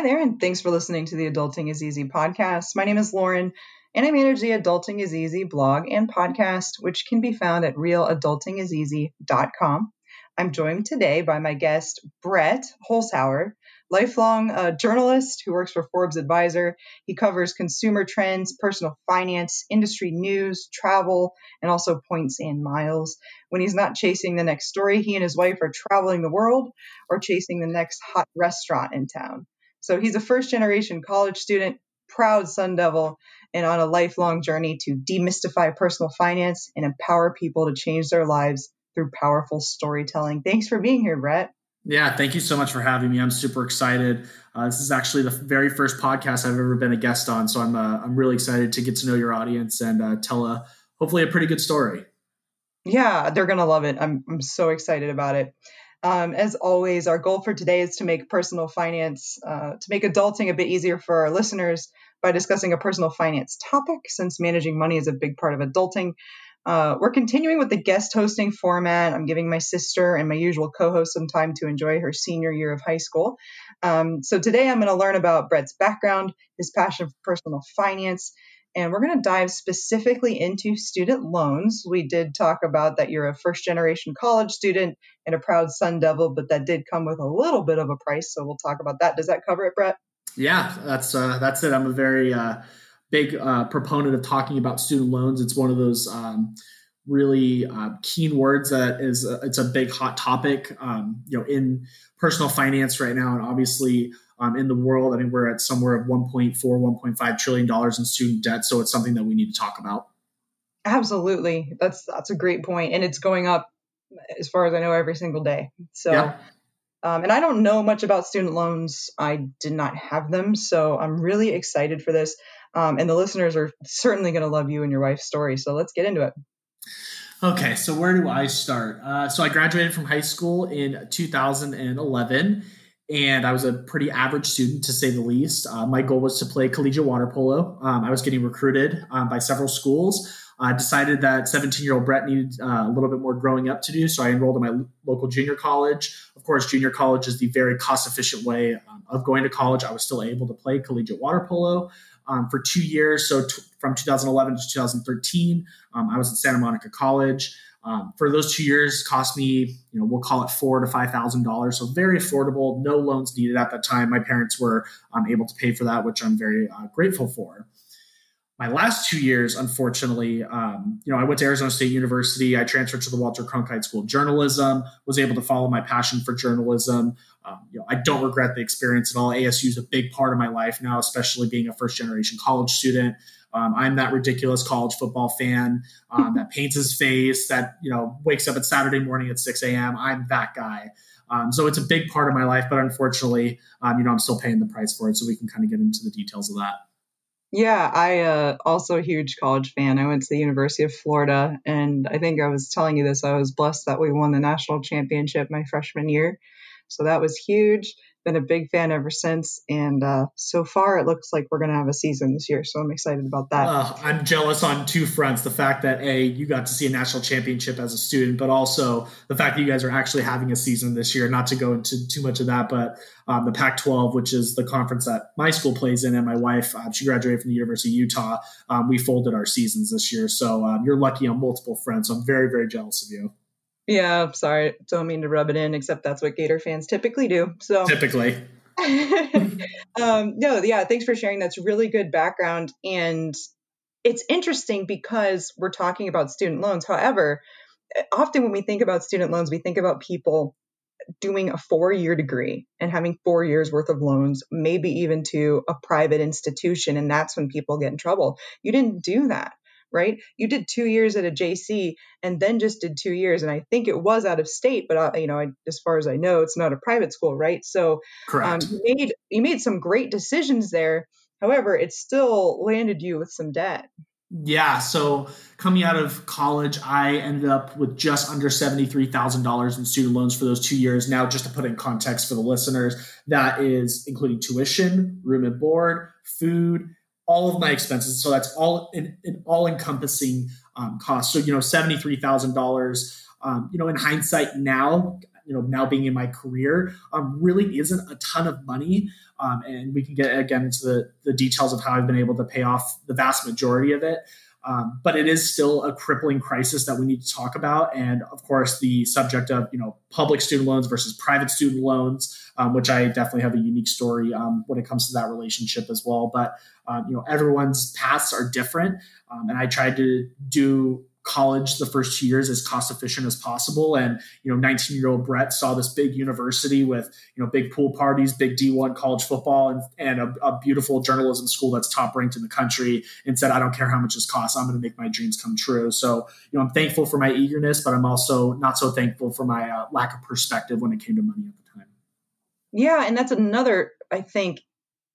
Hi there, and thanks for listening to the Adulting is Easy podcast. My name is Lauren, and I manage the Adulting is Easy blog and podcast, which can be found at realadultingiseasy.com. I'm joined today by my guest, Brett Holzhauer, lifelong uh, journalist who works for Forbes Advisor. He covers consumer trends, personal finance, industry news, travel, and also points and miles. When he's not chasing the next story, he and his wife are traveling the world or chasing the next hot restaurant in town. So he's a first generation college student, proud Sun Devil, and on a lifelong journey to demystify personal finance and empower people to change their lives through powerful storytelling. Thanks for being here, Brett. Yeah, thank you so much for having me. I'm super excited. Uh, this is actually the very first podcast I've ever been a guest on, so I'm uh, I'm really excited to get to know your audience and uh, tell a hopefully a pretty good story. Yeah, they're gonna love it. I'm I'm so excited about it. Um, as always, our goal for today is to make personal finance, uh, to make adulting a bit easier for our listeners by discussing a personal finance topic, since managing money is a big part of adulting. Uh, we're continuing with the guest hosting format. I'm giving my sister and my usual co host some time to enjoy her senior year of high school. Um, so today I'm going to learn about Brett's background, his passion for personal finance, and we're going to dive specifically into student loans. We did talk about that you're a first generation college student and a proud Sun Devil, but that did come with a little bit of a price. So we'll talk about that. Does that cover it, Brett? Yeah, that's uh, that's it. I'm a very uh, big uh, proponent of talking about student loans. It's one of those um, really uh, keen words that is a, it's a big hot topic, um, you know, in personal finance right now, and obviously um, in the world. I mean, we're at somewhere of 1.4, 1.5 trillion dollars in student debt, so it's something that we need to talk about. Absolutely, that's that's a great point, and it's going up as far as I know every single day. So. Yeah. Um, and I don't know much about student loans. I did not have them. So I'm really excited for this. Um, and the listeners are certainly going to love you and your wife's story. So let's get into it. Okay, so where do I start? Uh, so I graduated from high school in 2011, and I was a pretty average student to say the least. Uh, my goal was to play collegiate water polo. Um, I was getting recruited um, by several schools. I decided that 17 year old Brett needed uh, a little bit more growing up to do, so I enrolled in my local junior college. Of course, junior college is the very cost efficient way um, of going to college. I was still able to play collegiate water polo um, for two years. So t- from 2011 to 2013, um, I was at Santa Monica College. Um, for those two years, cost me, you know, we'll call it four to five thousand dollars. So very affordable, no loans needed at that time. My parents were um, able to pay for that, which I'm very uh, grateful for my last two years, unfortunately, um, you know, I went to Arizona State University. I transferred to the Walter Cronkite School of Journalism. Was able to follow my passion for journalism. Um, you know, I don't regret the experience at all. ASU is a big part of my life now, especially being a first generation college student. Um, I'm that ridiculous college football fan um, that paints his face, that you know wakes up at Saturday morning at 6 a.m. I'm that guy. Um, so it's a big part of my life, but unfortunately, um, you know, I'm still paying the price for it. So we can kind of get into the details of that. Yeah, I uh, also a huge college fan. I went to the University of Florida, and I think I was telling you this. I was blessed that we won the national championship my freshman year, so that was huge been a big fan ever since. And uh, so far, it looks like we're going to have a season this year. So I'm excited about that. Uh, I'm jealous on two fronts the fact that, A, you got to see a national championship as a student, but also the fact that you guys are actually having a season this year. Not to go into too much of that, but um, the Pac 12, which is the conference that my school plays in, and my wife, uh, she graduated from the University of Utah. Um, we folded our seasons this year. So um, you're lucky on multiple fronts. So I'm very, very jealous of you. Yeah, sorry, don't mean to rub it in, except that's what Gator fans typically do. So typically. um, no, yeah, thanks for sharing. That's really good background. And it's interesting because we're talking about student loans. However, often when we think about student loans, we think about people doing a four year degree and having four years worth of loans, maybe even to a private institution. And that's when people get in trouble. You didn't do that right? You did two years at a JC and then just did two years. And I think it was out of state, but uh, you know, I, as far as I know, it's not a private school, right? So um, you made you made some great decisions there. However, it still landed you with some debt. Yeah. So coming out of college, I ended up with just under $73,000 in student loans for those two years. Now, just to put in context for the listeners, that is including tuition, room and board, food, all of my expenses. So that's all an, all encompassing um, cost. So, you know, $73,000, um, you know, in hindsight now, you know, now being in my career, um, really isn't a ton of money. Um, and we can get again into the, the details of how I've been able to pay off the vast majority of it. Um, but it is still a crippling crisis that we need to talk about. And of course, the subject of you know public student loans versus private student loans, um, which I definitely have a unique story um, when it comes to that relationship as well. But um, you know, everyone's paths are different, um, and I tried to do college the first two years as cost efficient as possible. And, you know, 19 year old Brett saw this big university with, you know, big pool parties, big D1 college football, and, and a, a beautiful journalism school that's top ranked in the country and said, I don't care how much this costs. I'm going to make my dreams come true. So, you know, I'm thankful for my eagerness, but I'm also not so thankful for my uh, lack of perspective when it came to money at the time. Yeah. And that's another, I think,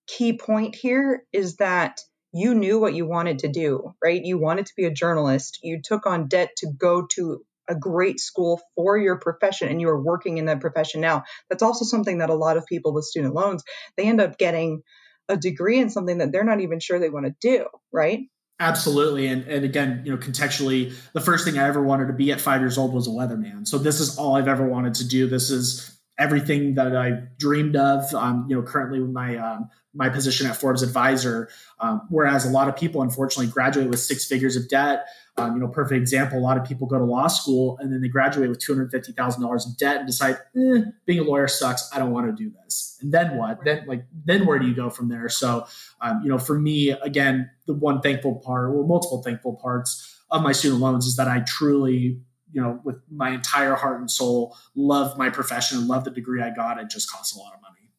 key point here is that you knew what you wanted to do, right? You wanted to be a journalist. You took on debt to go to a great school for your profession and you are working in that profession now. That's also something that a lot of people with student loans, they end up getting a degree in something that they're not even sure they want to do, right? Absolutely. And, and again, you know, contextually, the first thing I ever wanted to be at five years old was a weatherman. So this is all I've ever wanted to do. This is everything that I dreamed of. Um, you know, currently my um, my position at Forbes Advisor, um, whereas a lot of people unfortunately graduate with six figures of debt. Um, you know, perfect example. A lot of people go to law school and then they graduate with two hundred fifty thousand dollars in debt and decide, eh, being a lawyer sucks. I don't want to do this. And then what? Then like then where do you go from there? So, um, you know, for me, again, the one thankful part, or multiple thankful parts of my student loans is that I truly you know, with my entire heart and soul, love my profession and love the degree I got. It just costs a lot of money.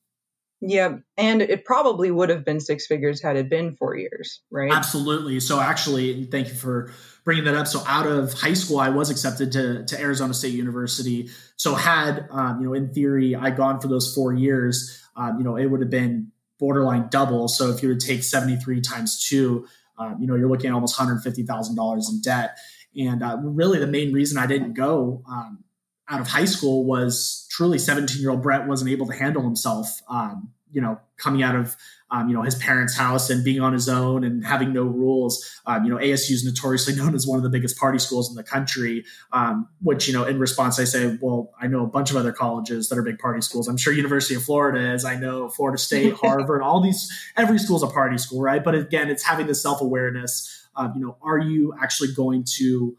Yeah, and it probably would have been six figures had it been four years, right? Absolutely. So actually, thank you for bringing that up. So out of high school, I was accepted to, to Arizona State University. So had um, you know, in theory, I gone for those four years, um, you know, it would have been borderline double. So if you were to take seventy three times two, um, you know, you're looking at almost hundred fifty thousand dollars in debt. And uh, really, the main reason I didn't go um, out of high school was truly 17 year old Brett wasn't able to handle himself. Um, you know, coming out of um, you know his parents' house and being on his own and having no rules. Um, you know, ASU is notoriously known as one of the biggest party schools in the country. Um, which you know, in response, I say, well, I know a bunch of other colleges that are big party schools. I'm sure University of Florida is. I know Florida State, Harvard, all these. Every school is a party school, right? But again, it's having the self awareness. Um, you know, are you actually going to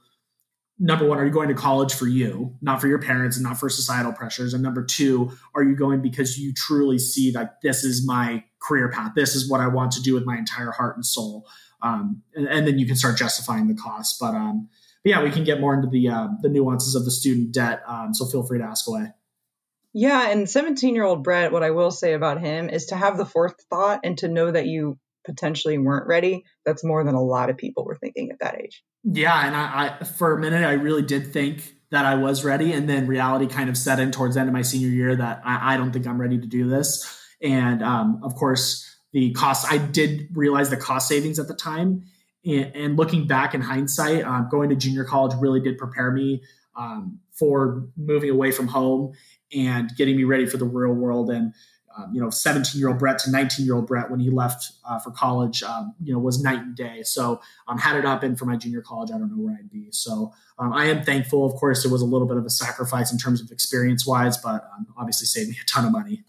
number one, are you going to college for you, not for your parents and not for societal pressures? And number two, are you going because you truly see that this is my career path? This is what I want to do with my entire heart and soul. Um, and, and, then you can start justifying the cost. But, um, but yeah, we can get more into the uh, the nuances of the student debt. Um, so feel free to ask away. Yeah, and 17 year old Brett, what I will say about him is to have the forethought and to know that you potentially weren't ready. That's more than a lot of people were thinking at that age. Yeah, and I, I for a minute I really did think that I was ready, and then reality kind of set in towards the end of my senior year that I, I don't think I'm ready to do this. And um, of course, the cost I did realize the cost savings at the time, and, and looking back in hindsight, um, going to junior college really did prepare me um, for moving away from home and getting me ready for the real world. And um, you know, 17 year old Brett to 19 year old Brett when he left uh, for college, um, you know, was night and day. So, um, had it not been for my junior college, I don't know where I'd be. So, um, I am thankful. Of course, it was a little bit of a sacrifice in terms of experience wise, but um, obviously saved me a ton of money.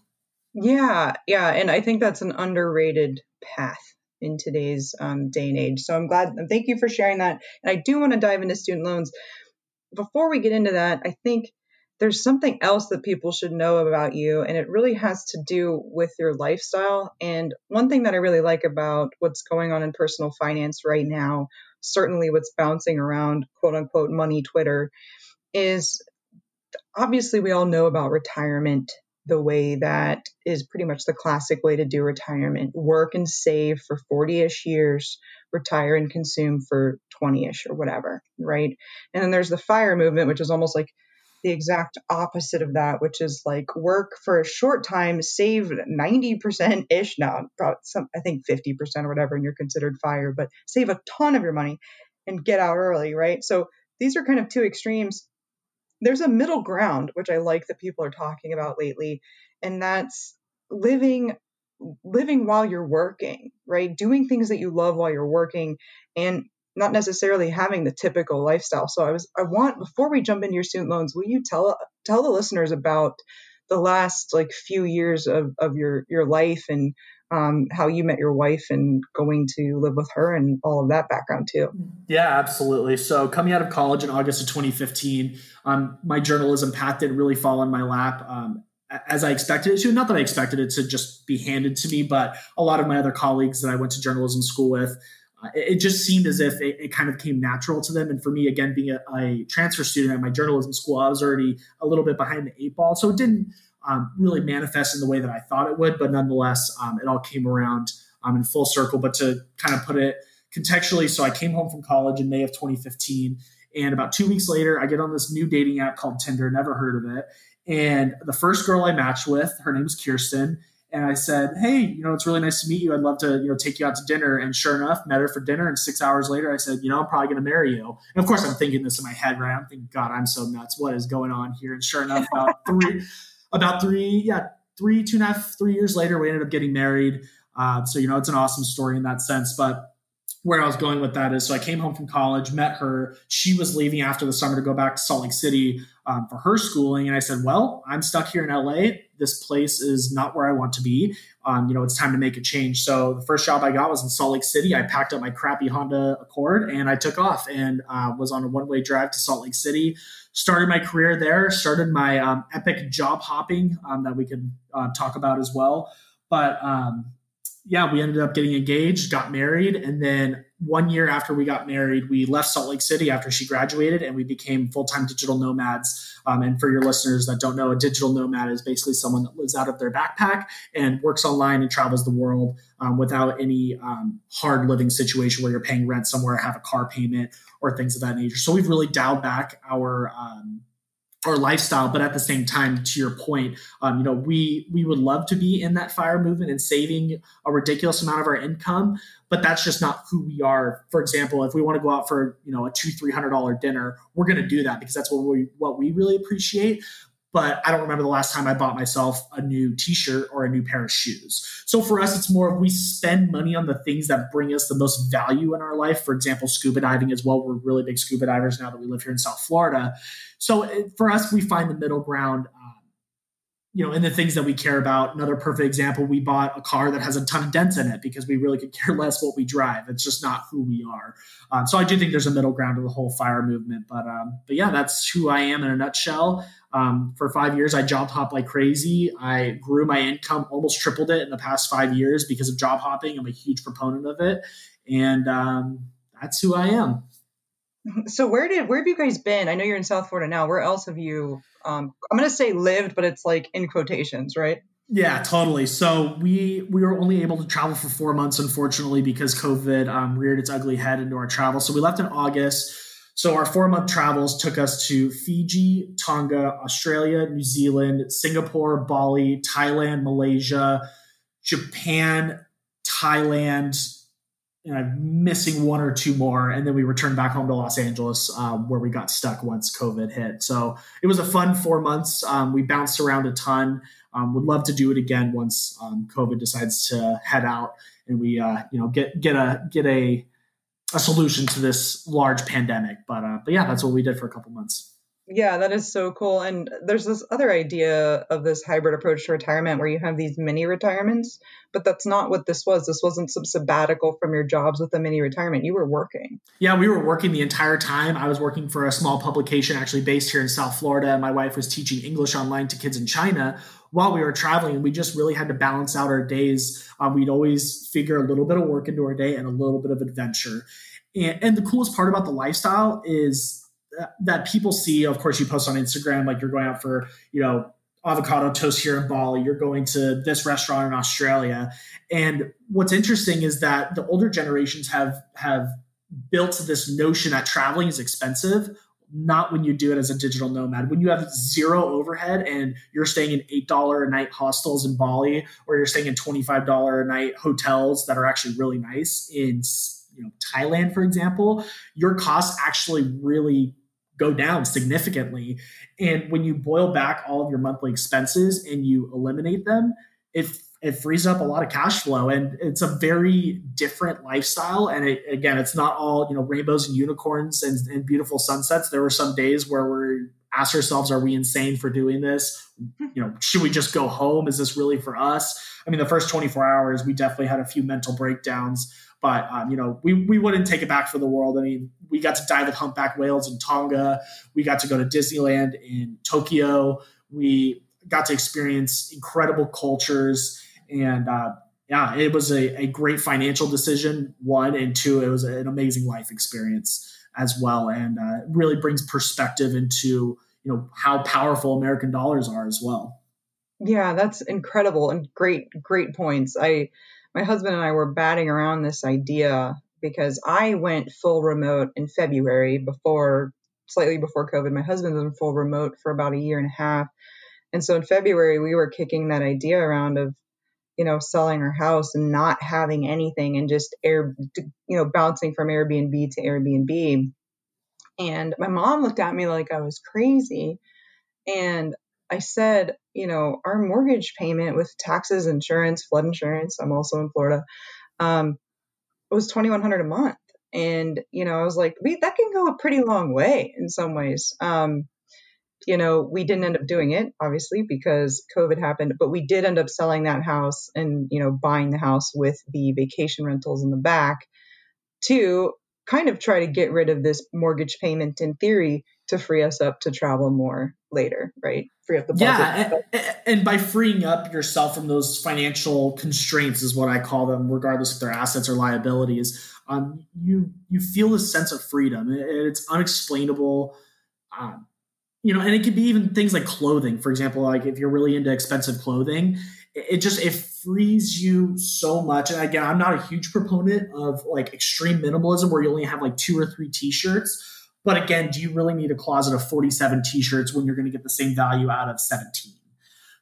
Yeah, yeah, and I think that's an underrated path in today's um, day and age. So I'm glad. Thank you for sharing that. And I do want to dive into student loans. Before we get into that, I think there's something else that people should know about you, and it really has to do with your lifestyle. And one thing that I really like about what's going on in personal finance right now, certainly what's bouncing around quote unquote money Twitter, is obviously we all know about retirement the way that is pretty much the classic way to do retirement work and save for 40 ish years, retire and consume for 20 ish or whatever, right? And then there's the fire movement, which is almost like the exact opposite of that, which is like work for a short time, save 90% ish now, about some, I think 50% or whatever, and you're considered fire, but save a ton of your money and get out early, right? So these are kind of two extremes. There's a middle ground, which I like that people are talking about lately, and that's living living while you're working, right? Doing things that you love while you're working and not necessarily having the typical lifestyle. So I was I want before we jump into your student loans, will you tell tell the listeners about the last like few years of, of your your life and um, how you met your wife and going to live with her and all of that background too. Yeah, absolutely. So coming out of college in August of 2015, um, my journalism path didn't really fall in my lap. Um, as I expected it to. Not that I expected it to just be handed to me, but a lot of my other colleagues that I went to journalism school with, uh, it, just seemed as if it, it, kind of came natural to them. And for me, again, being a, a, transfer student at my journalism school, I was already a little bit behind the eight ball. So it didn't um, really manifest in the way that I thought it would, but nonetheless, um, it all came around um, in full circle. But to kind of put it contextually, so I came home from college in May of 2015. And about two weeks later, I get on this new dating app called Tinder, never heard of it. And the first girl I matched with, her name was Kirsten. And I said, Hey, you know, it's really nice to meet you. I'd love to, you know, take you out to dinner. And sure enough, met her for dinner. And six hours later, I said, you know, I'm probably going to marry you. And of course, I'm thinking this in my head, right? I'm thinking, God, I'm so nuts. What is going on here? And sure enough, about three, about three, yeah, three, two and a half, three years later, we ended up getting married. Uh, so, you know, it's an awesome story in that sense. But where I was going with that is so I came home from college, met her. She was leaving after the summer to go back to Salt Lake City um, for her schooling. And I said, Well, I'm stuck here in LA. This place is not where I want to be. Um, you know, it's time to make a change. So the first job I got was in Salt Lake City. I packed up my crappy Honda Accord and I took off and uh, was on a one way drive to Salt Lake City. Started my career there, started my um, epic job hopping um, that we could uh, talk about as well. But um, yeah, we ended up getting engaged, got married, and then one year after we got married, we left Salt Lake City after she graduated, and we became full time digital nomads. Um, and for your listeners that don't know, a digital nomad is basically someone that lives out of their backpack and works online and travels the world um, without any um, hard living situation where you're paying rent somewhere, have a car payment, or things of that nature. So we've really dialed back our um, our lifestyle but at the same time to your point um, you know we we would love to be in that fire movement and saving a ridiculous amount of our income but that's just not who we are. For example if we want to go out for you know a two three hundred dollar dinner we're going to do that because that's what we what we really appreciate but I don't remember the last time I bought myself a new t-shirt or a new pair of shoes. So for us, it's more of we spend money on the things that bring us the most value in our life. For example, scuba diving as well. We're really big scuba divers now that we live here in South Florida. So for us, we find the middle ground you know, in the things that we care about. Another perfect example, we bought a car that has a ton of dents in it because we really could care less what we drive. It's just not who we are. Um, so I do think there's a middle ground to the whole fire movement. But um, but yeah, that's who I am in a nutshell. Um, for five years, I job hopped like crazy. I grew my income, almost tripled it in the past five years because of job hopping. I'm a huge proponent of it, and um, that's who I am. So where did where have you guys been? I know you're in South Florida now. Where else have you? Um, I'm gonna say lived, but it's like in quotations, right? Yeah, totally. So we we were only able to travel for four months, unfortunately, because COVID um, reared its ugly head into our travel. So we left in August. So our four month travels took us to Fiji, Tonga, Australia, New Zealand, Singapore, Bali, Thailand, Malaysia, Japan, Thailand, and I'm missing one or two more. And then we returned back home to Los Angeles, um, where we got stuck once COVID hit. So it was a fun four months. Um, we bounced around a ton. Um, would love to do it again once um, COVID decides to head out and we, uh, you know, get get a get a a solution to this large pandemic. But uh, but yeah, that's what we did for a couple months. Yeah, that is so cool. And there's this other idea of this hybrid approach to retirement where you have these mini retirements, but that's not what this was. This wasn't some sabbatical from your jobs with a mini retirement. You were working. Yeah, we were working the entire time. I was working for a small publication actually based here in South Florida. And my wife was teaching English online to kids in China while we were traveling. We just really had to balance out our days. Um, we'd always figure a little bit of work into our day and a little bit of adventure. And, and the coolest part about the lifestyle is that people see. Of course, you post on Instagram like you're going out for you know avocado toast here in Bali. You're going to this restaurant in Australia. And what's interesting is that the older generations have have built this notion that traveling is expensive not when you do it as a digital nomad. When you have zero overhead and you're staying in $8 a night hostels in Bali or you're staying in $25 a night hotels that are actually really nice in you know Thailand for example, your costs actually really go down significantly. And when you boil back all of your monthly expenses and you eliminate them, it it frees up a lot of cash flow and it's a very different lifestyle and it, again it's not all you know rainbows and unicorns and, and, beautiful sunsets there were some days where we're asked ourselves, are we insane for doing this? Hmm. You know, should we just go home? Is this really for us? I mean, the first 24 hours, we definitely had a few mental breakdowns, but um, you know, we we wouldn't take it back for the world. I mean, we got to dive with humpback whales in Tonga. We got to go to Disneyland in Tokyo. We got to experience incredible cultures and uh, yeah, it was a, a great financial decision, one, and two, it was an amazing life experience as well. And uh, really brings perspective into, you know, how powerful American dollars are as well. Yeah, that's incredible and great, great points. I, my husband and I were batting around this idea because I went full remote in February before, slightly before COVID. My husband was in full remote for about a year and a half. And so in February, we were kicking that idea around of you know, selling our house and not having anything and just air, you know, bouncing from Airbnb to Airbnb. And my mom looked at me like I was crazy. And I said, you know, our mortgage payment with taxes, insurance, flood insurance, I'm also in Florida, um, was 2100 a month. And, you know, I was like, we, that can go a pretty long way in some ways. Um, you know, we didn't end up doing it, obviously, because COVID happened, but we did end up selling that house and, you know, buying the house with the vacation rentals in the back to kind of try to get rid of this mortgage payment in theory to free us up to travel more later, right? Free up the budget. Yeah, and, and, by freeing up yourself from those financial constraints is what I call them, regardless if they're assets or liabilities. Um, you you feel a sense of freedom. It, it's unexplainable. Um, you know, and it could be even things like clothing. For example, like if you're really into expensive clothing, it just it frees you so much. And again, I'm not a huge proponent of like extreme minimalism where you only have like two or three t-shirts. But again, do you really need a closet of 47 t-shirts when you're going to get the same value out of 17?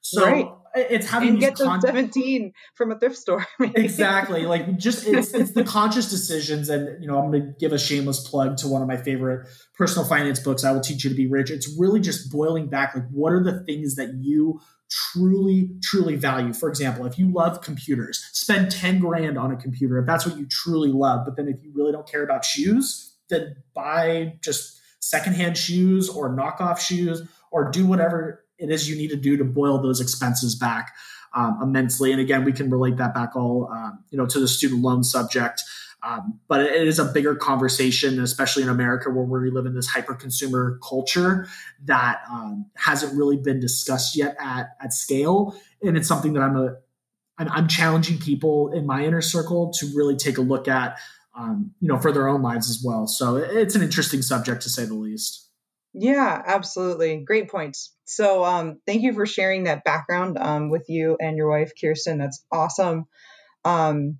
So right. it's having and get con- 17 from a thrift store. exactly. Like just it's it's the conscious decisions. And you know, I'm gonna give a shameless plug to one of my favorite personal finance books, I will teach you to be rich. It's really just boiling back like what are the things that you truly, truly value. For example, if you love computers, spend 10 grand on a computer if that's what you truly love. But then if you really don't care about shoes, then buy just secondhand shoes or knockoff shoes or do whatever it is you need to do to boil those expenses back um, immensely. And again, we can relate that back all um, you know to the student loan subject. Um, but it is a bigger conversation, especially in America where we live in this hyper consumer culture that um, hasn't really been discussed yet at, at scale. And it's something that I'm a I'm, I'm challenging people in my inner circle to really take a look at, um, you know, for their own lives as well. So it's an interesting subject to say the least. Yeah, absolutely. Great points. So, um, thank you for sharing that background um, with you and your wife, Kirsten. That's awesome. Um,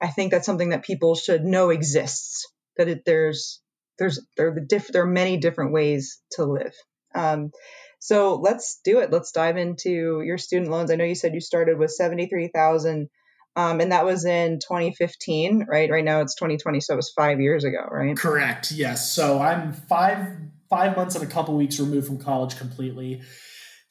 I think that's something that people should know exists. That it, there's there's there are the diff, there are many different ways to live. Um, so let's do it. Let's dive into your student loans. I know you said you started with seventy three thousand. Um, and that was in 2015, right? Right now it's 2020, so it was five years ago, right? Correct. Yes. So I'm five five months and a couple weeks removed from college completely.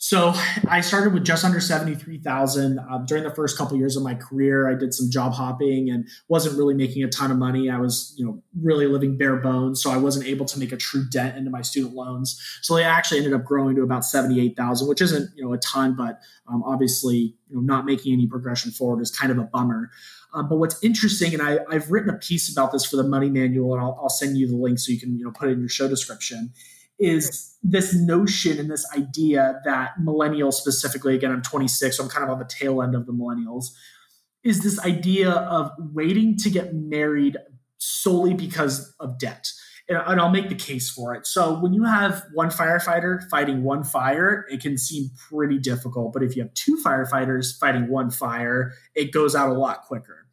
So I started with just under 73,000 um, during the first couple years of my career. I did some job hopping and wasn't really making a ton of money. I was, you know, really living bare bones. So I wasn't able to make a true dent into my student loans. So they actually ended up growing to about 78,000, which isn't, you know, a ton, but um, obviously, you know, not making any progression forward is kind of a bummer. Um, but what's interesting, and I, have written a piece about this for the money manual, and I'll, I'll send you the link so you can, you know, put it in your show description is this notion and this idea that millennials specifically again i'm 26 so i'm kind of on the tail end of the millennials is this idea of waiting to get married solely because of debt. And, i'll make the case for it. So when you have one firefighter fighting one fire it can seem pretty difficult but if you have two firefighters fighting one fire it goes out a lot quicker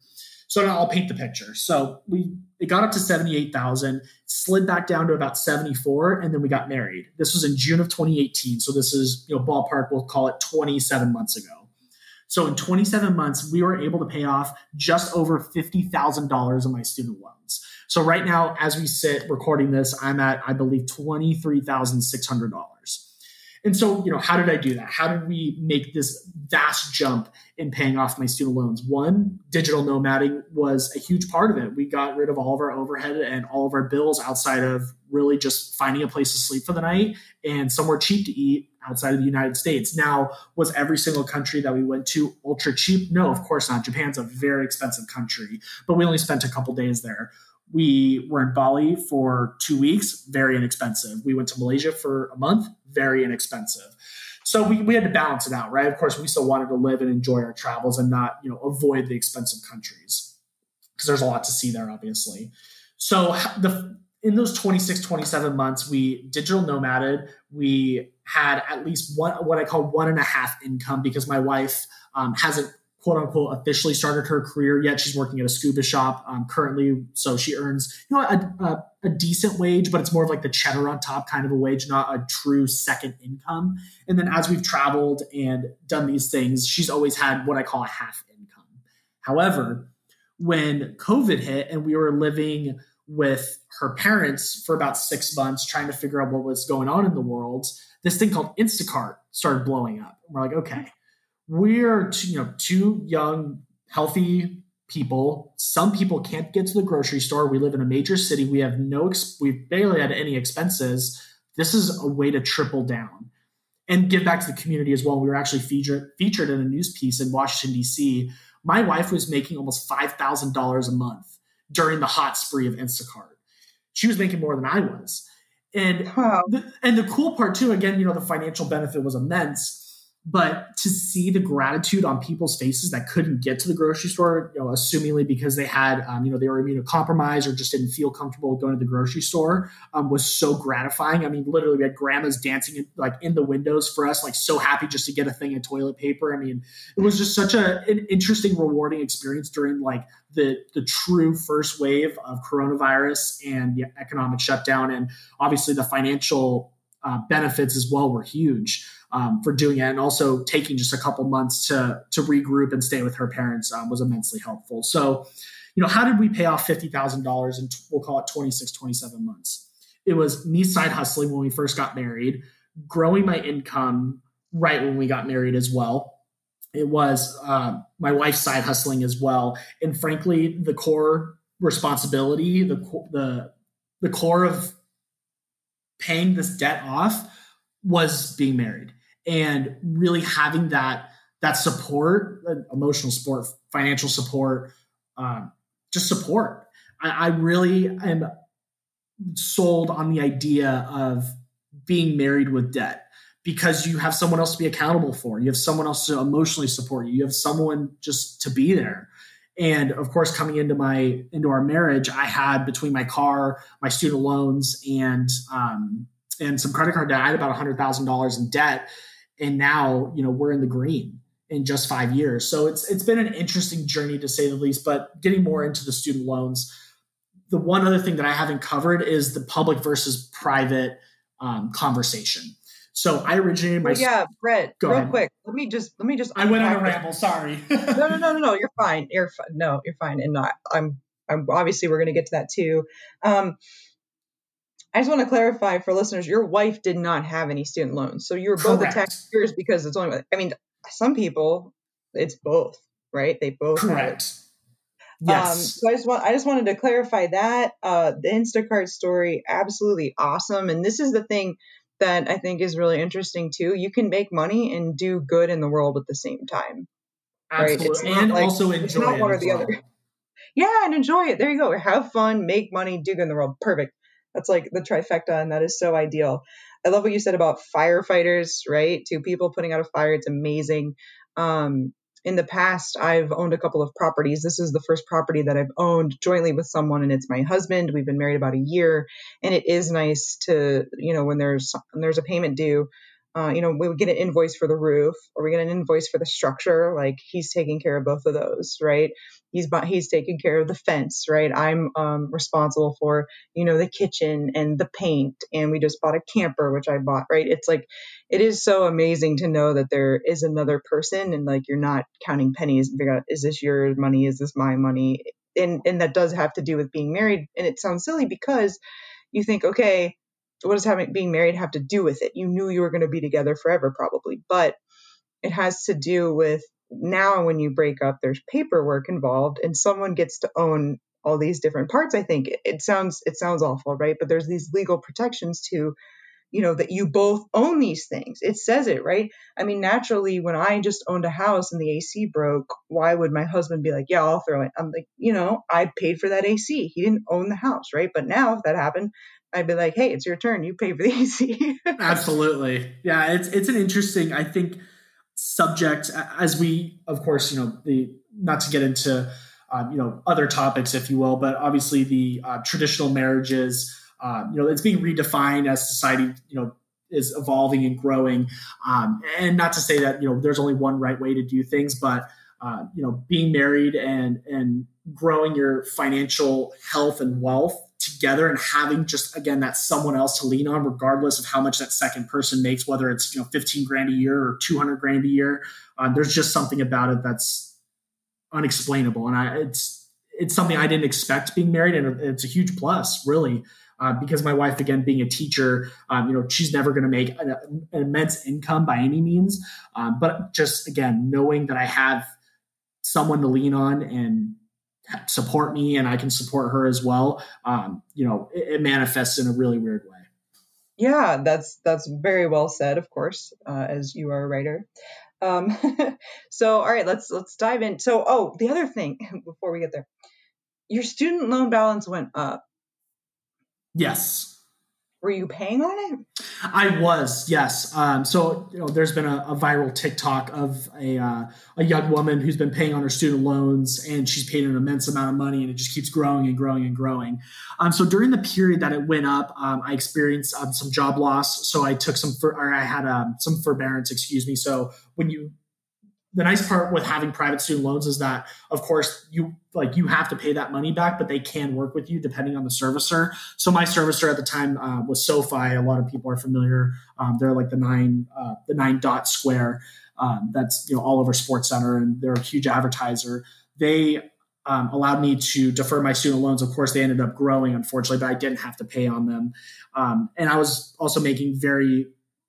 so now I'll paint the picture. So we it got up to 78,000, slid back down to about 74, and then we got married. This was in June of 2018. So this is, you know, ballpark, we'll call it 27 months ago. So in 27 months, we were able to pay off just over $50,000 of my student loans. So right now, as we sit recording this, I'm at, I believe, $23,600. And so, you know, how did I do that? How did we make this vast jump in paying off my student loans? One, digital nomading was a huge part of it. We got rid of all of our overhead and all of our bills outside of really just finding a place to sleep for the night and somewhere cheap to eat outside of the United States. Now, was every single country that we went to ultra cheap? No, of course not. Japan's a very expensive country, but we only spent a couple days there. We were in Bali for two weeks, very inexpensive. We went to Malaysia for a month, very inexpensive. So we, we had to balance it out, right? Of course, we still wanted to live and enjoy our travels and not, you know, avoid the expensive countries because there's a lot to see there, obviously. So the in those 26, 27 months, we digital nomaded. We had at least one, what I call one and a half income because my wife um, hasn't quote unquote officially started her career yet. She's working at a scuba shop um, currently, so she earns you know a, a, a, decent wage, but it's more of like the cheddar on top kind of a wage, not a true second income. And then as we've traveled and done these things, she's always had what I call a half income. However, when COVID hit and we were living with her parents for about six months, trying to figure out what was going on in the world, this thing called Instacart started blowing up. We're like, okay we're you know two young healthy people. Some people can't get to the grocery store. We live in a major city. We have no we barely had any expenses. This is a way to triple down and give back to the community as well. We were actually featured featured in a news piece in washington d.c my wife was making almost $5000 a month during the hot spree of instacart. She was making more than i was. And wow. the, and the cool part too again you know the financial benefit was immense but to see the gratitude on people's faces that couldn't get to the grocery store, you know, assumingly because they had, um, you know, they were immunocompromised or just didn't feel comfortable going to the grocery store, um, was so gratifying. I mean, literally, we had grandmas dancing in, like in the windows for us, like so happy just to get a thing of toilet paper. I mean, it was just such a, an interesting, rewarding experience during like the the true first wave of coronavirus and the economic shutdown, and obviously the financial uh, benefits as well were huge um, for doing it, and also taking just a couple months to to regroup and stay with her parents um, was immensely helpful. So, you know, how did we pay off fifty thousand dollars in we'll call it 26, 27 months? It was me side hustling when we first got married, growing my income right when we got married as well. It was uh, my wife's side hustling as well, and frankly, the core responsibility, the the the core of paying this debt off was being married and really having that that support, emotional support, financial support, um, just support. I, I really am sold on the idea of being married with debt because you have someone else to be accountable for. You have someone else to emotionally support you. You have someone just to be there. And of course, coming into my into our marriage, I had between my car, my student loans, and um, and some credit card debt. I had about hundred thousand dollars in debt, and now you know we're in the green in just five years. So it's it's been an interesting journey to say the least. But getting more into the student loans, the one other thing that I haven't covered is the public versus private um, conversation. So I originated my yeah, Brett. real ahead. quick, let me just let me just. I went on a ramble. Sorry. no, no, no, no, no. You're fine. You're fi- no, you're fine. And not, I'm, I'm obviously we're going to get to that too. Um, I just want to clarify for listeners, your wife did not have any student loans. So you were both Correct. taxpayers because it's only, I mean, some people, it's both, right? They both Correct. Yes. Um, so I just want, I just wanted to clarify that. Uh, the Instacart story, absolutely awesome. And this is the thing that I think is really interesting too. You can make money and do good in the world at the same time. Absolutely. Right? And like, also enjoy it. One or the well. other. Yeah, and enjoy it. There you go. Have fun, make money, do good in the world. Perfect. That's like the trifecta, and that is so ideal. I love what you said about firefighters, right? Two people putting out a fire. It's amazing. Um, in the past, I've owned a couple of properties. This is the first property that I've owned jointly with someone, and it's my husband. We've been married about a year, and it is nice to, you know, when there's when there's a payment due, uh, you know, we would get an invoice for the roof or we get an invoice for the structure. Like he's taking care of both of those, right? He's he's taking care of the fence, right? I'm um, responsible for you know the kitchen and the paint, and we just bought a camper, which I bought, right? It's like it is so amazing to know that there is another person, and like you're not counting pennies and figure out is this your money, is this my money, and and that does have to do with being married. And it sounds silly because you think, okay, what does having being married have to do with it? You knew you were going to be together forever, probably, but it has to do with now when you break up, there's paperwork involved, and someone gets to own all these different parts. I think. It sounds it sounds awful, right? But there's these legal protections to you know that you both own these things. It says it right? I mean naturally when i just owned a house and the ac broke why would my husband be like yeah i'll throw it. I'm like you know i paid for that ac he didn't own the house right? But now if that happened i'd be like hey it's your turn. You pay for the ac absolutely. Yeah it's it's an interesting i think subject as we of course you know the not to get into um, you know other topics if you will but obviously the uh, traditional marriages um, you know, it's being redefined as society, you know, is evolving and growing. Um, and not to say that you know there's only one right way to do things, but uh, you know, being married and and growing your financial health and wealth together and having just again that someone else to lean on regardless of how much that second person makes whether it's you know 15 grand a year or 200 grand a year uh, there's just something about it that's unexplainable and I, it's it's something i didn't expect being married and it's a huge plus really uh, because my wife, again, being a teacher, um, you know, she's never going to make an, an, immense income by any means. Um, but just again, knowing that I have someone to lean on and support me, and I can support her as well, um, you know, it, it, manifests in a really weird way. Yeah, that's that's very well said. Of course, uh, as you are a writer. Um, so, all right, let's let's dive in. So, oh, the other thing before we get there, your student loan balance went up Yes. Were you paying on it? I was, yes. Um, so you know, there's been a, a viral TikTok of a uh, a young woman who's been paying on her student loans, and she's paid an immense amount of money, and it just keeps growing and growing and growing. Um, so during the period that it went up, um, I experienced um, some job loss. So I took some, for, or I had um, some forbearance, excuse me. So when you the nice part with having private student loans is that of course you like you have to pay that money back but they can work with you depending on the servicer. So my servicer at the time uh, was sofi. A lot of people are familiar. Um, they're like the nine uh, the nine dot square um, that's you know all over sports center and they're a huge advertiser. They um, allowed me to defer my student loans. Of course they ended up growing unfortunately but i didn't have to pay on them. Um, and i was also making very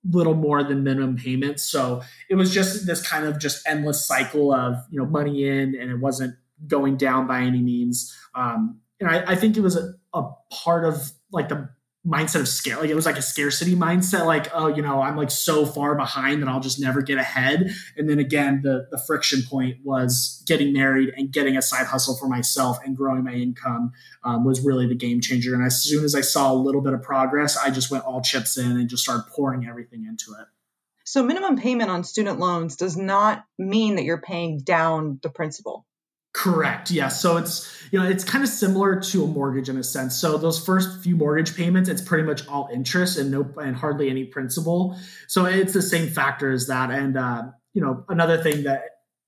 little more than minimum payments. So it was just this kind of just endless cycle of you know money in, and it wasn't going down by any means. Um, and I, I think it was a, a part of like the mindset of scale. Like it was like a scarcity mindset, like, oh, you know, I'm like so far behind that I'll just never get ahead. And then again, the the friction point was getting married and getting a side hustle for myself and growing my income um, was really the game changer. And as soon as I saw a little bit of progress, I just went all chips in and just started pouring everything into it. So minimum payment on student loans does not mean that you're paying down the principal. Correct. Yeah. So it's you know it's kind of similar to a mortgage in a sense. So those first few mortgage payments, it's pretty much all interest and no and hardly any principal. So it's the same factor as that. And uh, you know another thing that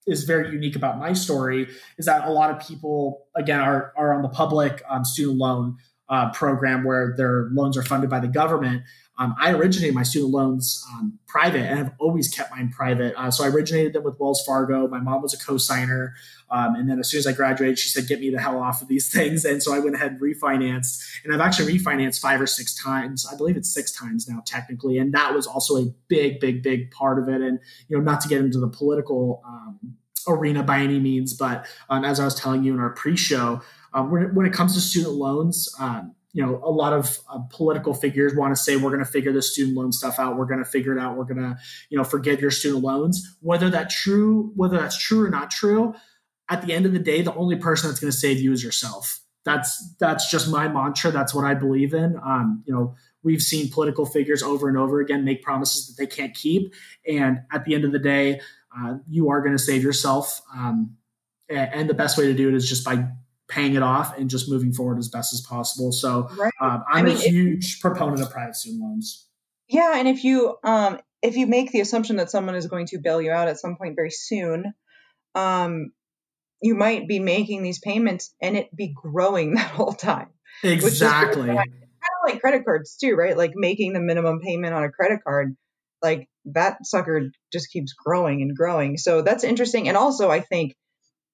is very unique about my story is that a lot of people again are are on the public um, student loan uh, program where their loans are funded by the government. Um, I originated my student loans um, private and have always kept mine private. Uh, so I originated them with Wells Fargo. My mom was a co-signer. Um, and then as soon as I graduated, she said, get me the hell off of these things. And so I went ahead and refinanced. And I've actually refinanced five or six times. I believe it's six times now, technically. And that was also a big, big, big part of it. And, you know, not to get into the political um, arena by any means, but um, as I was telling you in our pre-show, um, when, when, it comes to student loans, um, you know, a lot of uh, political figures want to say we're going to figure the student loan stuff out. We're going to figure it out. We're going to, you know, forgive your student loans. Whether that true, whether that's true or not true, at the end of the day, the only person that's going to save you is yourself. That's that's just my mantra. That's what I believe in. Um, you know, we've seen political figures over and over again make promises that they can't keep, and at the end of the day, uh, you are going to save yourself. Um, and the best way to do it is just by paying it off and just moving forward as best as possible. So right. um, I'm I mean, a huge if, proponent of private student loans. Yeah, and if you um, if you make the assumption that someone is going to bail you out at some point very soon, um, you might be making these payments and it be growing that whole time. Exactly. Kind of like credit cards too, right? Like making the minimum payment on a credit card, like that sucker just keeps growing and growing. So that's interesting. And also, I think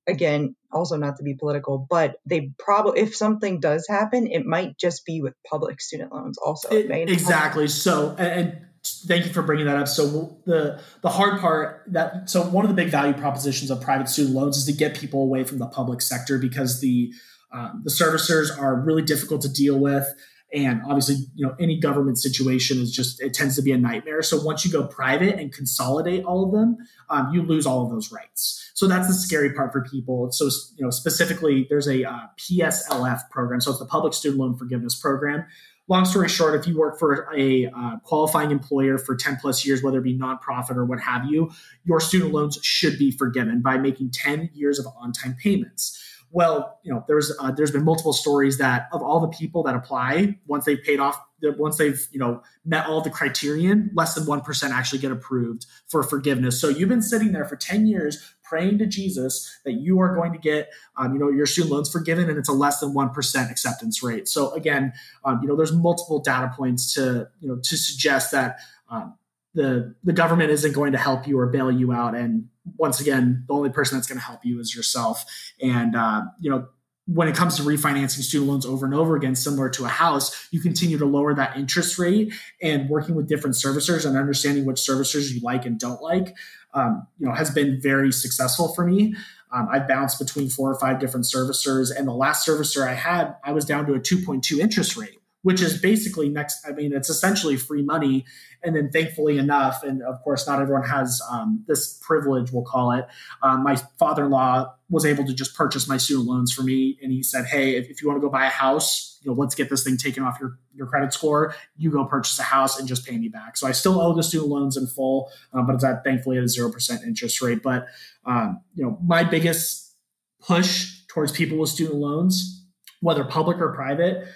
again, also not to be political, but they probably, if something does happen, it might just be with public student loans also. It, exactly. So, and, thank you for bringing that up. So the the hard part that so one of the big value propositions of private student loans is to get people away from the public sector because the um, the servicers are really difficult to deal with and obviously you know any government situation is just it tends to be a nightmare. So once you go private and consolidate all of them um, you lose all of those rights. So that's the scary part for people. So you know specifically there's a uh, pslf program. So it's the public student loan forgiveness program. Long story short if you work for a uh, qualifying employer for 10 plus years whether it be nonprofit or what have you your student loans should be forgiven by making 10 years of on-time payments well, you know, there's uh, there's been multiple stories that of all the people that apply, once they've paid off, once they've you know met all the criterion, less than one percent actually get approved for forgiveness. So you've been sitting there for ten years praying to Jesus that you are going to get, um, you know, your student loans forgiven, and it's a less than one percent acceptance rate. So again, um, you know, there's multiple data points to you know to suggest that. Um, the the government isn't going to help you or bail you out and once again the only person that's going to help you is yourself. And uh, you know when it comes to refinancing student loans over and over again similar to a house you continue to lower that interest rate and working with different servicers and understanding which servicers you like and don't like um, you know has been very successful for me. Um, i bounced between four or five different servicers and the last servicer i had i was down to a 2.2 interest rate which is basically next. I mean, it's essentially free money. And then, thankfully enough, and of course, not everyone has um, this privilege, we'll call it. Um, my father in law was able to just purchase my student loans for me. And he said, Hey, if, if, you want to go buy a house, you know, let's get this thing taken off your, your credit score. You go purchase a house and just pay me back. So I still owe the student loans in full, um, but it's at thankfully at a 0% interest rate. But, um, you know, my biggest push towards people with student loans, whether public or private,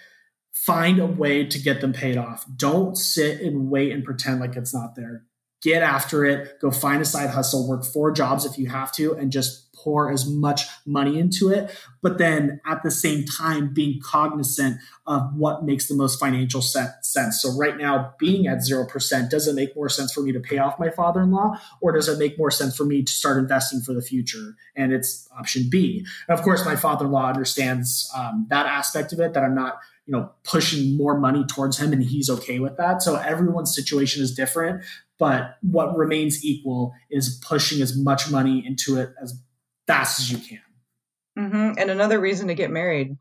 find a way to get them paid off. Don't sit and wait and pretend like it's not there. Get after it. Go find a side hustle, work four jobs if you have to, and just pour as much money into it. But then at the same time, being cognizant of what makes the most financial sense. So, right now, being at 0%, does it make more sense for me to pay off my father in law, or does it make more sense for me to start investing for the future? And it's option B. And of course, my father in law understands um, that aspect of it, that I'm not you know pushing more money towards him and he's okay with that so everyone's situation is different but what remains equal is pushing as much money into it as fast as you can mm-hmm. and another reason to get married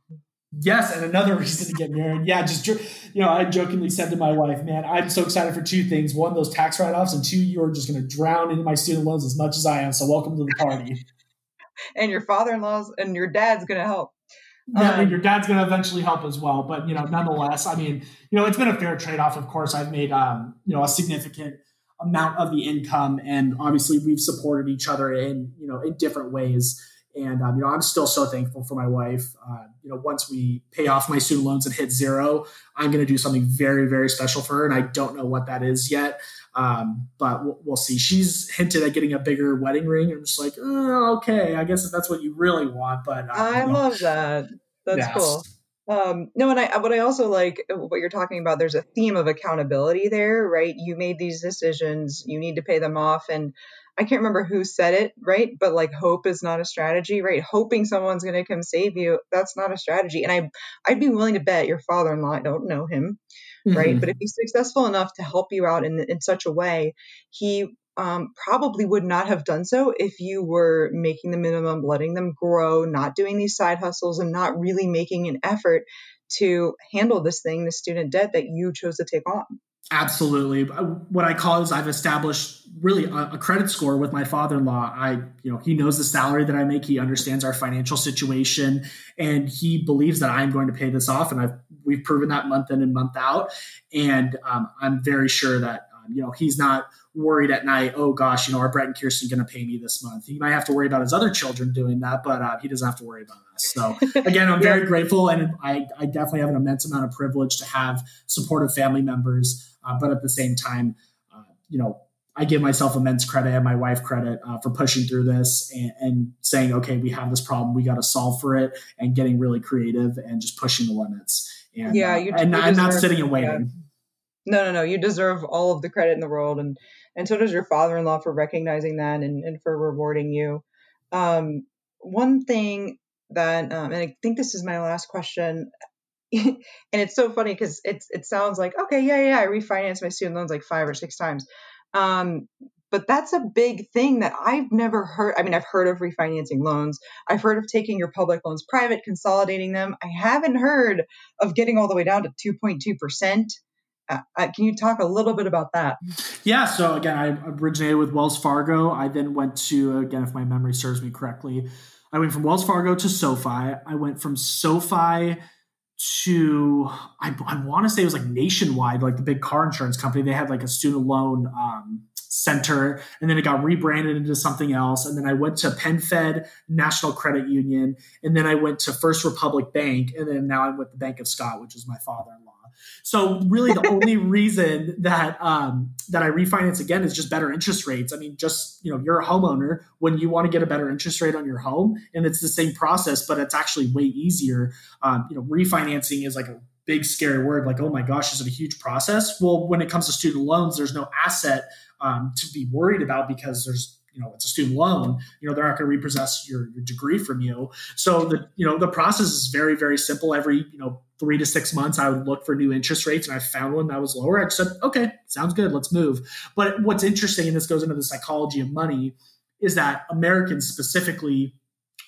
yes and another reason to get married yeah just you know i jokingly said to my wife man i'm so excited for two things one those tax write-offs and two you're just going to drown into my student loans as much as i am so welcome to the party and your father-in-law's and your dad's going to help yeah, um, your dad's going to eventually help as well. But you know, nonetheless, I mean, you know, it's been a fair trade off. Of course, I've made um, you know a significant amount of the income, and obviously we've supported each other in you know in different ways. And um, you know, I'm still so thankful for my wife. Uh, you know, once we pay off my student loans and hit zero, I'm going to do something very, very special for her, and I don't know what that is yet. Um, but we'll, we'll, see. She's hinted at getting a bigger wedding ring. I'm just like, oh, okay, I guess if that's what you really want. But uh, I you know. love that. That's yes. cool. Um, no, and I, what I also like, uh, what you're talking about, there's a theme of accountability there, right? You made these decisions, you need to pay them off. And I can't remember who said it, right? But like hope is not a strategy, right? Hoping someone's going to come save you, that's not a strategy. And I, I'd be willing to bet your father-in-law, I don't know him, mm-hmm. right? But if he's successful enough to help you out in, in such a way, he um, probably would not have done so if you were making the minimum, letting them grow, not doing these side hustles, and not really making an effort to handle this thing, the student debt that you chose to take on. Absolutely. Uh, what I call is I've established really a, a, credit score with my father-in-law. I, you know, he knows the salary that I make. He understands our financial situation, and he believes that I'm going to pay this off. And I've we've proven that month in and month out. And um, I'm very sure that um, you know he's not worried at night. Oh gosh, you know, are Brett and Kirsten going to pay me this month? He might have to worry about his other children doing that, but uh, he doesn't have to worry about us. So again, I'm very grateful, and I, I definitely have an immense amount of privilege to have supportive family members uh, but at the same time, uh, you know, I give myself immense credit and my wife credit uh, for pushing through this and, and, saying, okay, we have this problem, we got to solve for it, and getting really creative and just pushing the limits. And, yeah, uh, you, and, you deserve, not sitting and waiting. Yeah. No, no, no. You deserve all of the credit in the world, and and so does your father-in-law for recognizing that and, and for rewarding you. Um, one thing that, um, and I think this is my last question, and it's so funny because it's it sounds like okay, yeah, yeah, I refinanced my student loans like five or six times, um, but that's a big thing that I've never heard. I mean, I've heard of refinancing loans. I've heard of taking your public loans private, consolidating them. I haven't heard of getting all the way down to 2.2%. Uh, uh, can you talk a little bit about that? Yeah. So again, I originated with Wells Fargo. I then went to again, if my memory serves me correctly, I went from Wells Fargo to SoFi. I went from SoFi to I, I want to say it was like nationwide, like the big car insurance company. They had like a student loan um, center, and then it got rebranded into something else. And then I went to PenFed National Credit Union, and then I went to First Republic Bank, and then now I'm with the Bank of Scott, which is my father-in-law. So really, the only reason that um, that I refinance again is just better interest rates. I mean, just you know, you're a homeowner when you want to get a better interest rate on your home, and it's the same process, but it's actually way easier. Um, you know, refinancing is like a big scary word like oh my gosh is it a huge process well when it comes to student loans there's no asset um, to be worried about because there's you know it's a student loan you know they're not going to repossess your, your degree from you. So the you know the process is very very simple. Every you know three to six months i would look for new interest rates and i found one that was lower. I said okay sounds good let's move. But what's interesting and this goes into the psychology of money is that americans specifically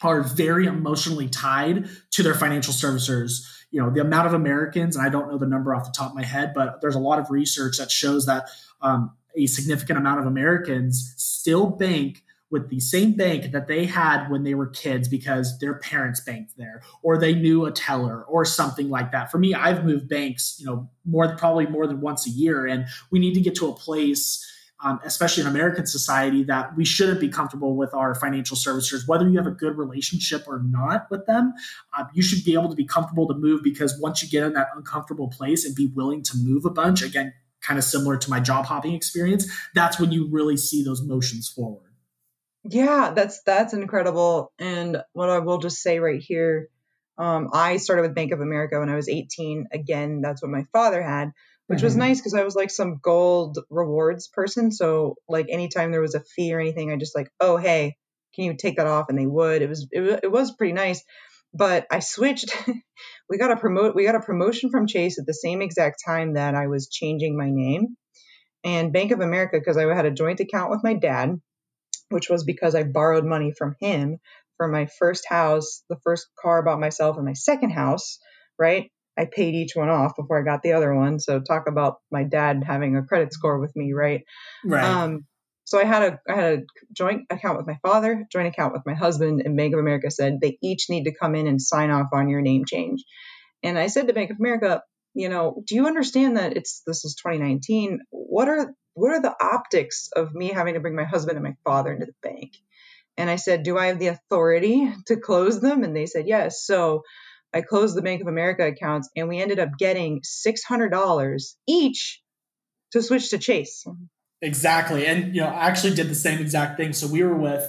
are very emotionally tied to their financial servicers. You know the amount of americans and i don't know the number off the top of my head but there's a lot of research that shows that um, a significant amount of Americans still bank with the same bank that they had when they were kids because their parents banked there or they knew a teller or something like that. For me, I've moved banks, you know, more probably more than once a year and we need to get to a place um, especially in American society, that we shouldn't be comfortable with our financial servicers, whether you have a good relationship or not with them. Um, you should be able to be comfortable to move because once you get in that uncomfortable place and be willing to move a bunch, again, kind of similar to my job hopping experience, that's when you really see those motions forward. Yeah, that's that's incredible. And what I will just say right here, um, I started with Bank of America when I was 18. Again, that's what my father had, which mm-hmm. was nice because I was like some gold rewards person. So like anytime there was a fee or anything, I just like, oh hey, can you take that off? And they would. It was it, it was pretty nice. But I switched we got a promote we got a promotion from Chase at the same exact time that I was changing my name. And Bank of America, because I had a joint account with my dad, which was because I borrowed money from him for my first house, the first car I bought myself, and my second house, right? I paid each one off before I got the other one. So talk about my dad having a credit score with me, right? Right. Um, so I had a I had a joint account with my father, joint account with my husband, and Bank of America said they each need to come in and sign off on your name change. And I said to Bank of America, you know, do you understand that it's this is 2019? What are what are the optics of me having to bring my husband and my father into the bank? And I said, do I have the authority to close them? And they said yes. So I closed the Bank of America accounts, and we ended up getting $600 each to switch to Chase. Exactly. And, you know, I actually did the same exact thing. So we were with,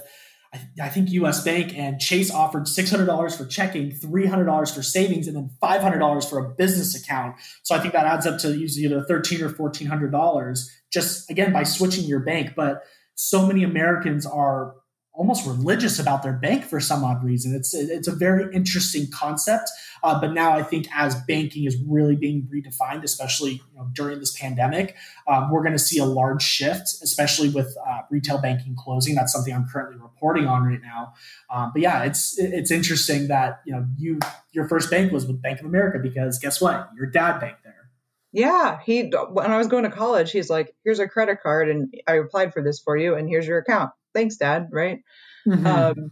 I, I think US Bank and Chase offered $600 for checking, $300 for savings, and then $500 for a business account. So I think that adds up to usually either 13 or $1,400 just again by switching your bank. But so many Americans are almost religious about their bank for some odd reason. It's it's a very interesting concept. Uh, but now I think as banking is really being redefined, especially you know, during this pandemic, um, we're going to see a large shift, especially with uh, retail banking closing. That's something I'm currently reporting on right now. Um, but yeah, it's it's interesting that you know you your first bank was with Bank of America because guess what, your dad banked there. Yeah, he when I was going to college, he's like, "Here's a credit card, and I applied for this for you, and here's your account." Thanks, Dad. Right. Mm-hmm. Um,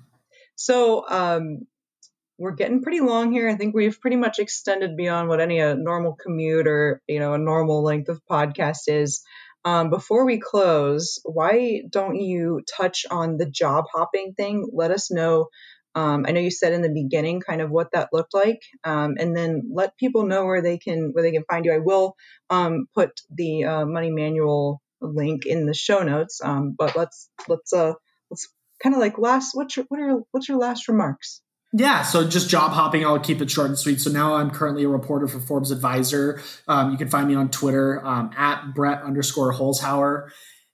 so um, we're getting pretty long here. I think we've pretty much extended beyond what any a normal commute or you know a normal length of podcast is. Um, before we close, why don't you touch on the job hopping thing? Let us know. Um, I know you said in the beginning kind of what that looked like, um, and then let people know where they can where they can find you. I will um, put the uh, money manual link in the show notes. Um, but let's let's uh let's kind of like last what's your what are what's your last remarks? Yeah, so just job hopping. I'll keep it short and sweet. So now I'm currently a reporter for Forbes Advisor. Um, you can find me on Twitter um, at Brett underscore Holzhauer.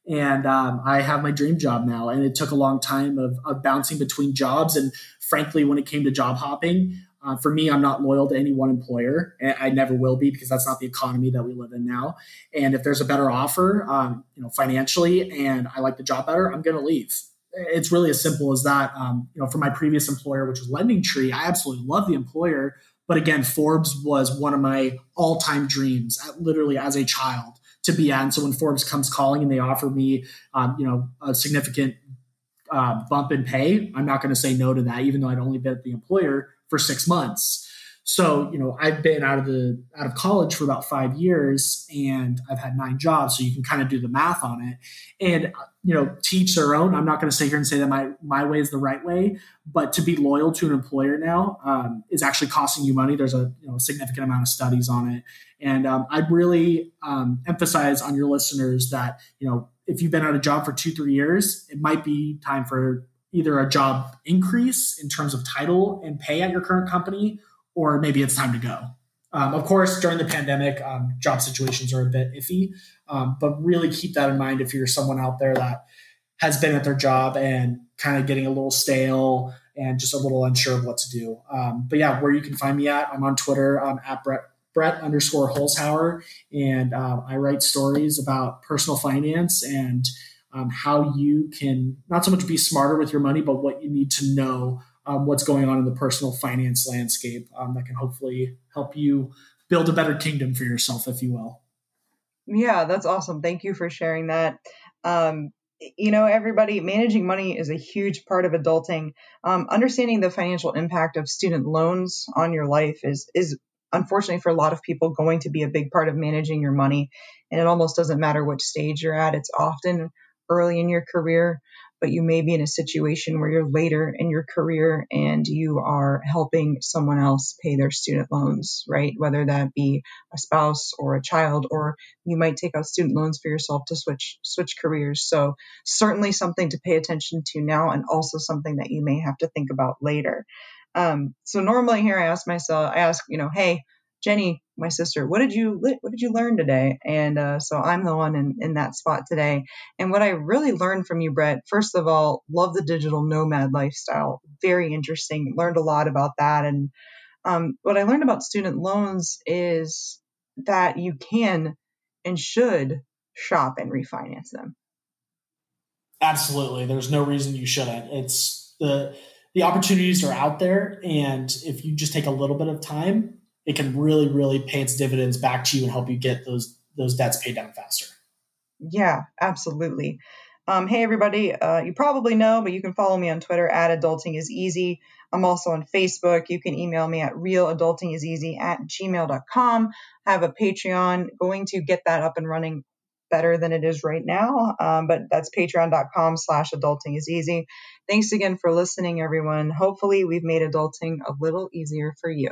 and um, I have my dream job now. And it took a long time of, of bouncing between jobs. And frankly, when it came to job hopping, uh, for me, I'm not loyal to any one employer. I never will be because that's not the economy that we live in now. And if there's a better offer, um, you know, financially, and I like the job better, I'm going to leave. It's really as simple as that. Um, you know, for my previous employer, which was Lending Tree, I absolutely love the employer, but again, Forbes was one of my all-time dreams, literally as a child to be at. And so when Forbes comes calling and they offer me, um, you know, a significant uh, bump in pay, I'm not going to say no to that, even though I'd only been at the employer for six months. So, you know, I've been out of the out of college for about five years and I've had nine jobs. So you can kind of do the math on it. And, you know, teach their own. I'm not going to sit here and say that my my way is the right way, but to be loyal to an employer now um, is actually costing you money. There's a you know, significant amount of studies on it. And um, I'd really um, emphasize on your listeners that, you know, if you've been out of a job for two, three years, it might be time for either a job increase in terms of title and pay at your current company or maybe it's time to go. Um, of course, during the pandemic, um, job situations are a bit iffy, um, but really keep that in mind if you're someone out there that has been at their job and kind of getting a little stale and just a little unsure of what to do. Um, but yeah, where you can find me at, I'm on Twitter I'm at Brett, Brett underscore Holzhauer, and uh, I write stories about personal finance and um, how you can not so much be smarter with your money, but what you need to know um, what's going on in the personal finance landscape um, that can hopefully help you build a better kingdom for yourself, if you will. Yeah, that's awesome. Thank you for sharing that. Um, you know, everybody, managing money is a huge part of adulting. Um, understanding the financial impact of student loans on your life is is unfortunately for a lot of people going to be a big part of managing your money. And it almost doesn't matter which stage you're at. It's often early in your career but you may be in a situation where you're later in your career and you are helping someone else pay their student loans, right? Whether that be a spouse or a child, or you might take out student loans for yourself to switch switch careers. So certainly something to pay attention to now, and also something that you may have to think about later. Um, so normally here I ask myself, I ask, you know, hey, Jenny, my sister, what did you what did you learn today? And uh, so I'm the one in, in that spot today. And what I really learned from you, Brett, first of all, love the digital nomad lifestyle. Very interesting. Learned a lot about that. And um, what I learned about student loans is that you can and should shop and refinance them. Absolutely. There's no reason you shouldn't. It's the the opportunities are out there and if you just take a little bit of time it can really, really pay its dividends back to you and help you get those those debts paid down faster. Yeah, absolutely. Um, hey, everybody. Uh, you probably know, but you can follow me on Twitter at adulting is easy. I'm also on Facebook. You can email me at realadultingiseasy at gmail.com. I have a Patreon. Going to get that up and running better than it is right now. Um, but that's patreon.com slash adulting is easy. Thanks again for listening, everyone. Hopefully, we've made adulting a little easier for you.